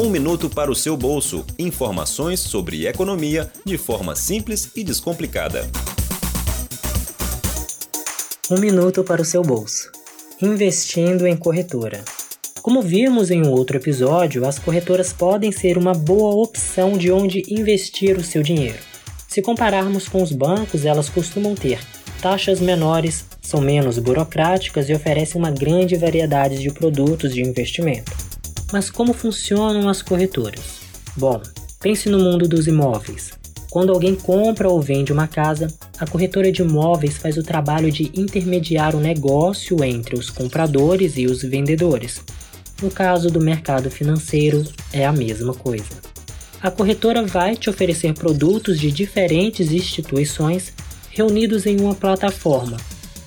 Um minuto para o seu bolso. Informações sobre economia de forma simples e descomplicada. Um minuto para o seu bolso. Investindo em corretora. Como vimos em um outro episódio, as corretoras podem ser uma boa opção de onde investir o seu dinheiro. Se compararmos com os bancos, elas costumam ter taxas menores, são menos burocráticas e oferecem uma grande variedade de produtos de investimento. Mas como funcionam as corretoras? Bom, pense no mundo dos imóveis. Quando alguém compra ou vende uma casa, a corretora de imóveis faz o trabalho de intermediar o negócio entre os compradores e os vendedores. No caso do mercado financeiro, é a mesma coisa. A corretora vai te oferecer produtos de diferentes instituições reunidos em uma plataforma,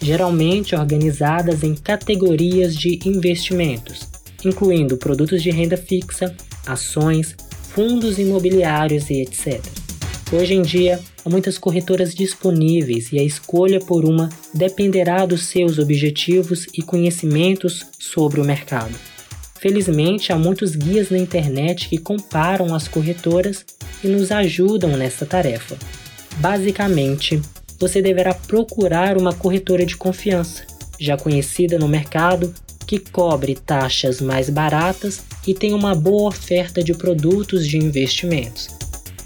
geralmente organizadas em categorias de investimentos, incluindo produtos de renda fixa, ações, fundos imobiliários e etc. Hoje em dia, há muitas corretoras disponíveis e a escolha por uma dependerá dos seus objetivos e conhecimentos sobre o mercado. Felizmente, há muitos guias na internet que comparam as corretoras e nos ajudam nessa tarefa. Basicamente, você deverá procurar uma corretora de confiança, já conhecida no mercado que cobre taxas mais baratas e tem uma boa oferta de produtos de investimentos.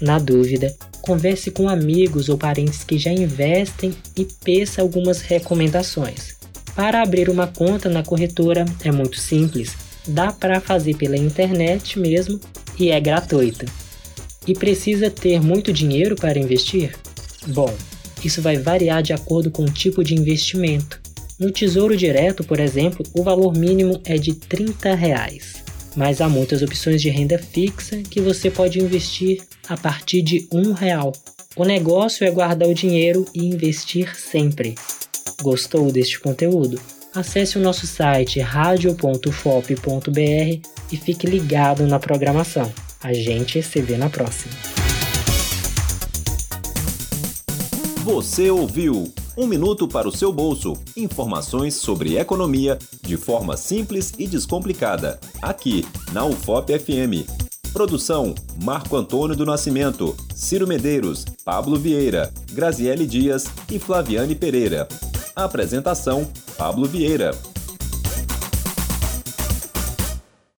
Na dúvida, converse com amigos ou parentes que já investem e peça algumas recomendações. Para abrir uma conta na corretora é muito simples, dá para fazer pela internet mesmo e é gratuita. E precisa ter muito dinheiro para investir? Bom, isso vai variar de acordo com o tipo de investimento. No Tesouro Direto, por exemplo, o valor mínimo é de 30 reais, mas há muitas opções de renda fixa que você pode investir a partir de R$ real. O negócio é guardar o dinheiro e investir sempre. Gostou deste conteúdo? Acesse o nosso site radio.fop.br e fique ligado na programação. A gente se vê na próxima. Você ouviu Um Minuto para o seu bolso. Informações sobre economia de forma simples e descomplicada. Aqui na UFOP FM. Produção: Marco Antônio do Nascimento, Ciro Medeiros, Pablo Vieira, Graziele Dias e Flaviane Pereira. Apresentação: Pablo Vieira.